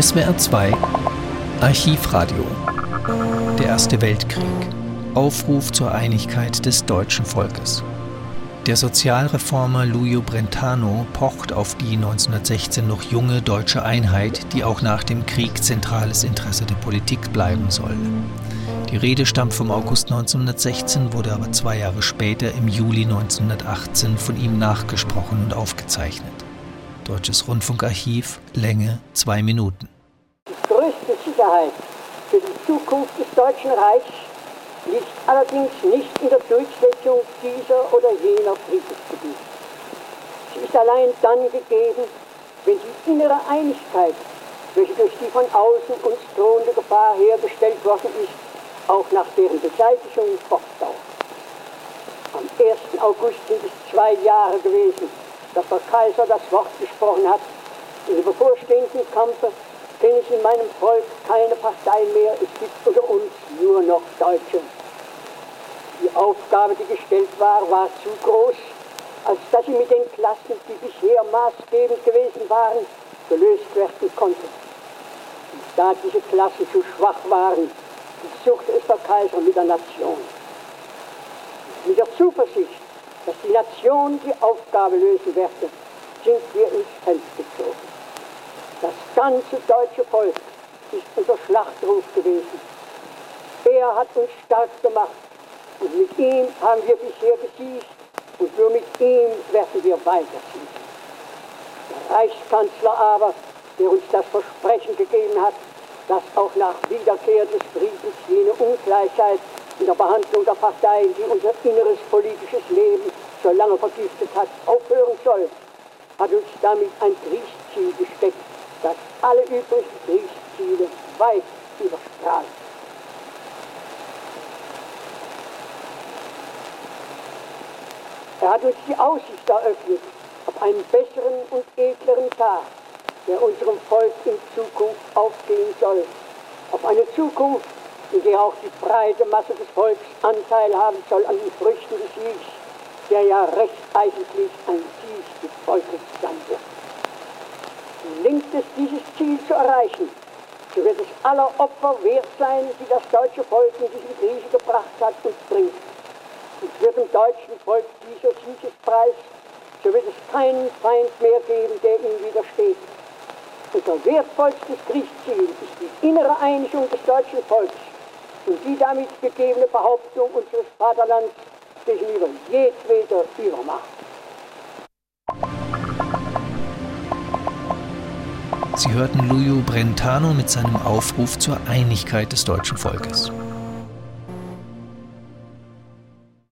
SWR 2 Archivradio Der Erste Weltkrieg Aufruf zur Einigkeit des deutschen Volkes der Sozialreformer Lujo Brentano pocht auf die 1916 noch junge deutsche Einheit, die auch nach dem Krieg zentrales Interesse der Politik bleiben soll. Die Rede stammt vom August 1916, wurde aber zwei Jahre später im Juli 1918 von ihm nachgesprochen und aufgezeichnet. Deutsches Rundfunkarchiv, Länge zwei Minuten. Größte Sicherheit für die Zukunft des Deutschen Reichs liegt allerdings nicht in der Durchsetzung dieser oder jener Friedensgebiete. Sie ist allein dann gegeben, wenn die innere Einigkeit, welche durch die von außen uns drohende Gefahr hergestellt worden ist, auch nach deren Beseitigung fortdauert. Am 1. August sind es zwei Jahre gewesen, dass der Kaiser das Wort gesprochen hat. In dem bevorstehenden Kampfe kenne ich in meinem Volk keine Partei mehr. Es gibt unter uns nur noch Deutsche. Die Aufgabe, die gestellt war, war zu groß, als dass sie mit den Klassen, die bisher maßgebend gewesen waren, gelöst werden konnte. Und da diese Klassen zu schwach waren, suchte es der Kaiser mit der Nation. Mit der Zuversicht, dass die Nation die Aufgabe lösen werde, sind wir ins Feld gezogen. Das ganze deutsche Volk ist unser Schlachtruf gewesen. Er hat uns stark gemacht und mit ihm haben wir bisher gesiegt und nur mit ihm werden wir weiterziehen. Der Reichskanzler aber, der uns das Versprechen gegeben hat, dass auch nach Wiederkehr des Friedens jene Ungleichheit in der Behandlung der Parteien, die unser inneres politisches Leben so lange vergiftet hat, aufhören soll, hat uns damit ein Kriegsziel gesteckt, alle übrigen Kriegsziele weit überstrahlt. Er hat uns die Aussicht eröffnet auf einen besseren und edleren Tag, der unserem Volk in Zukunft aufgehen soll. Auf eine Zukunft, in der auch die breite Masse des Volks Anteil haben soll an den Früchten des Siegs, der ja recht eigentlich ein Sieg des Volkes sein wird. Gelingt es, dieses Ziel zu erreichen, so wird es aller Opfer wert sein, die das deutsche Volk in diese Krise gebracht hat und bringt. Und wird dem deutschen Volk dieser Siegespreis, so wird es keinen Feind mehr geben, der ihm widersteht. Unser wertvollstes Kriegsziel ist die innere Einigung des deutschen Volkes und die damit gegebene Behauptung unseres Vaterlands gegenüber jedweder Übermacht. Sie hörten Lujo Brentano mit seinem Aufruf zur Einigkeit des deutschen Volkes.